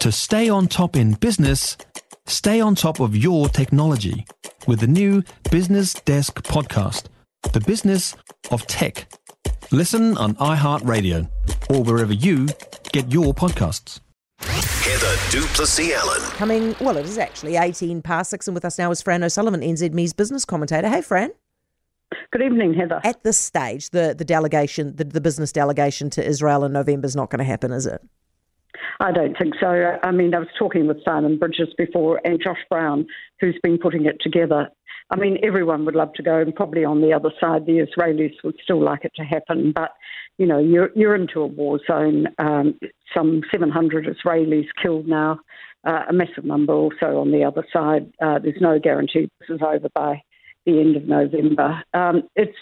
To stay on top in business, stay on top of your technology with the new Business Desk podcast, The Business of Tech. Listen on iHeartRadio or wherever you get your podcasts. Heather du Plessis-Allen. Coming, well, it is actually 18 past six, and with us now is Fran O'Sullivan, NZME's business commentator. Hey, Fran. Good evening, Heather. At this stage, the, the delegation, the, the business delegation to Israel in November is not going to happen, is it? I don't think so. I mean, I was talking with Simon Bridges before and Josh Brown, who's been putting it together. I mean, everyone would love to go, and probably on the other side, the Israelis would still like it to happen. But you know, you're you're into a war zone. Um, some 700 Israelis killed now, uh, a massive number also on the other side. Uh, there's no guarantee this is over by the end of November. Um, it's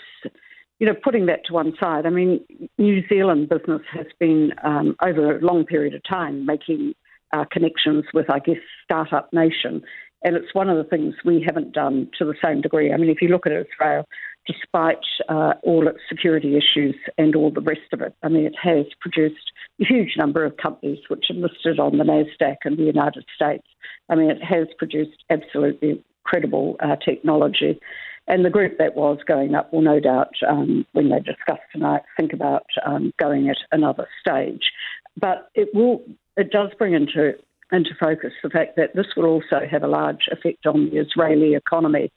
you know, putting that to one side, I mean, New Zealand business has been um, over a long period of time making uh, connections with, I guess, startup nation, and it's one of the things we haven't done to the same degree. I mean, if you look at Israel, despite uh, all its security issues and all the rest of it, I mean, it has produced a huge number of companies which are listed on the Nasdaq in the United States. I mean, it has produced absolutely credible uh, technology. And the group that was going up will no doubt, um, when they discuss tonight, think about um, going at another stage. But it will, it does bring into into focus the fact that this will also have a large effect on the Israeli economy.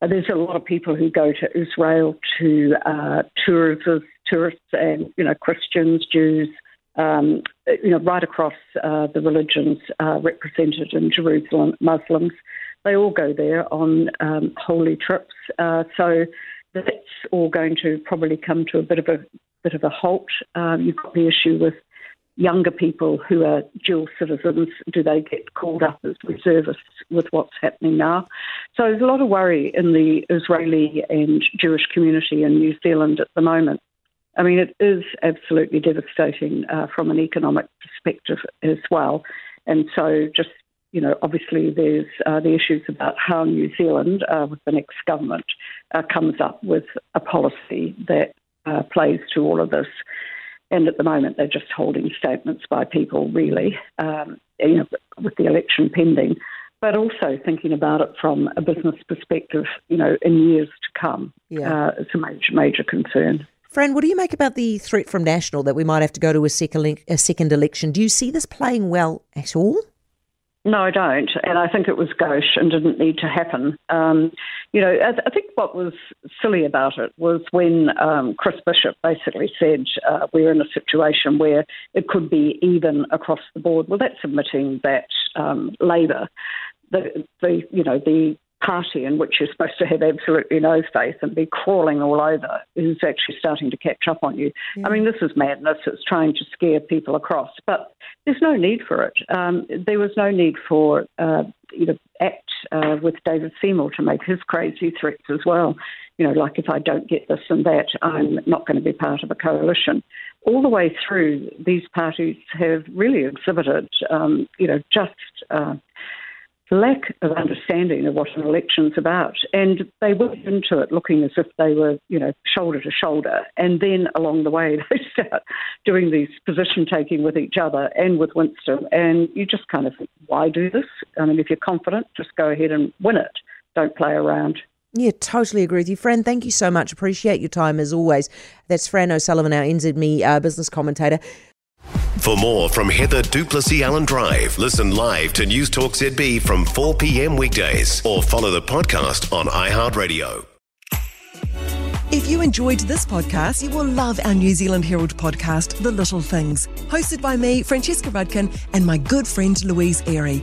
There's a lot of people who go to Israel to uh, tours as tourists, and you know Christians, Jews, um, you know right across uh, the religions uh, represented in Jerusalem, Muslims. They all go there on um, holy trips. Uh, so that's all going to probably come to a bit of a bit of a halt. Um, you've got the issue with younger people who are dual citizens. Do they get called up as reservists with what's happening now? So there's a lot of worry in the Israeli and Jewish community in New Zealand at the moment. I mean, it is absolutely devastating uh, from an economic perspective as well. And so just you know, obviously there's uh, the issues about how New Zealand, uh, with the next government, uh, comes up with a policy that uh, plays to all of this. And at the moment, they're just holding statements by people, really, um, you know, with the election pending, but also thinking about it from a business perspective, you know, in years to come. Yeah. Uh, it's a major, major concern. Fran, what do you make about the threat from National that we might have to go to a second, a second election? Do you see this playing well at all? No, I don't. And I think it was gauche and didn't need to happen. Um, you know, I, I, think what was silly about it was when um, Chris Bishop basically said uh, we're in a situation where it could be even across the board. Well, that's admitting that um, Labour, the, the, you know, the party in which you're supposed to have absolutely no faith and be crawling all over is actually starting to catch up on you. Yeah. I mean, this is madness. It's trying to scare people across, but there's no need for it. Um, there was no need for uh, you know ACT uh, with David Seymour to make his crazy threats as well. You know, like if I don't get this and that, I'm not going to be part of a coalition. All the way through, these parties have really exhibited, um, you know, just. Uh, lack of understanding of what an election's about. And they went into it looking as if they were, you know, shoulder to shoulder. And then along the way, they start doing these position taking with each other and with Winston. And you just kind of think, why do this? I mean, if you're confident, just go ahead and win it. Don't play around. Yeah, totally agree with you, Fran. Thank you so much. Appreciate your time as always. That's Fran O'Sullivan, our NZME uh, business commentator. For more from Heather du Plessis-Allen Drive, listen live to News Talk ZB from 4 p.m. weekdays or follow the podcast on iHeartRadio. If you enjoyed this podcast, you will love our New Zealand Herald podcast, The Little Things, hosted by me, Francesca Rudkin, and my good friend Louise Airy.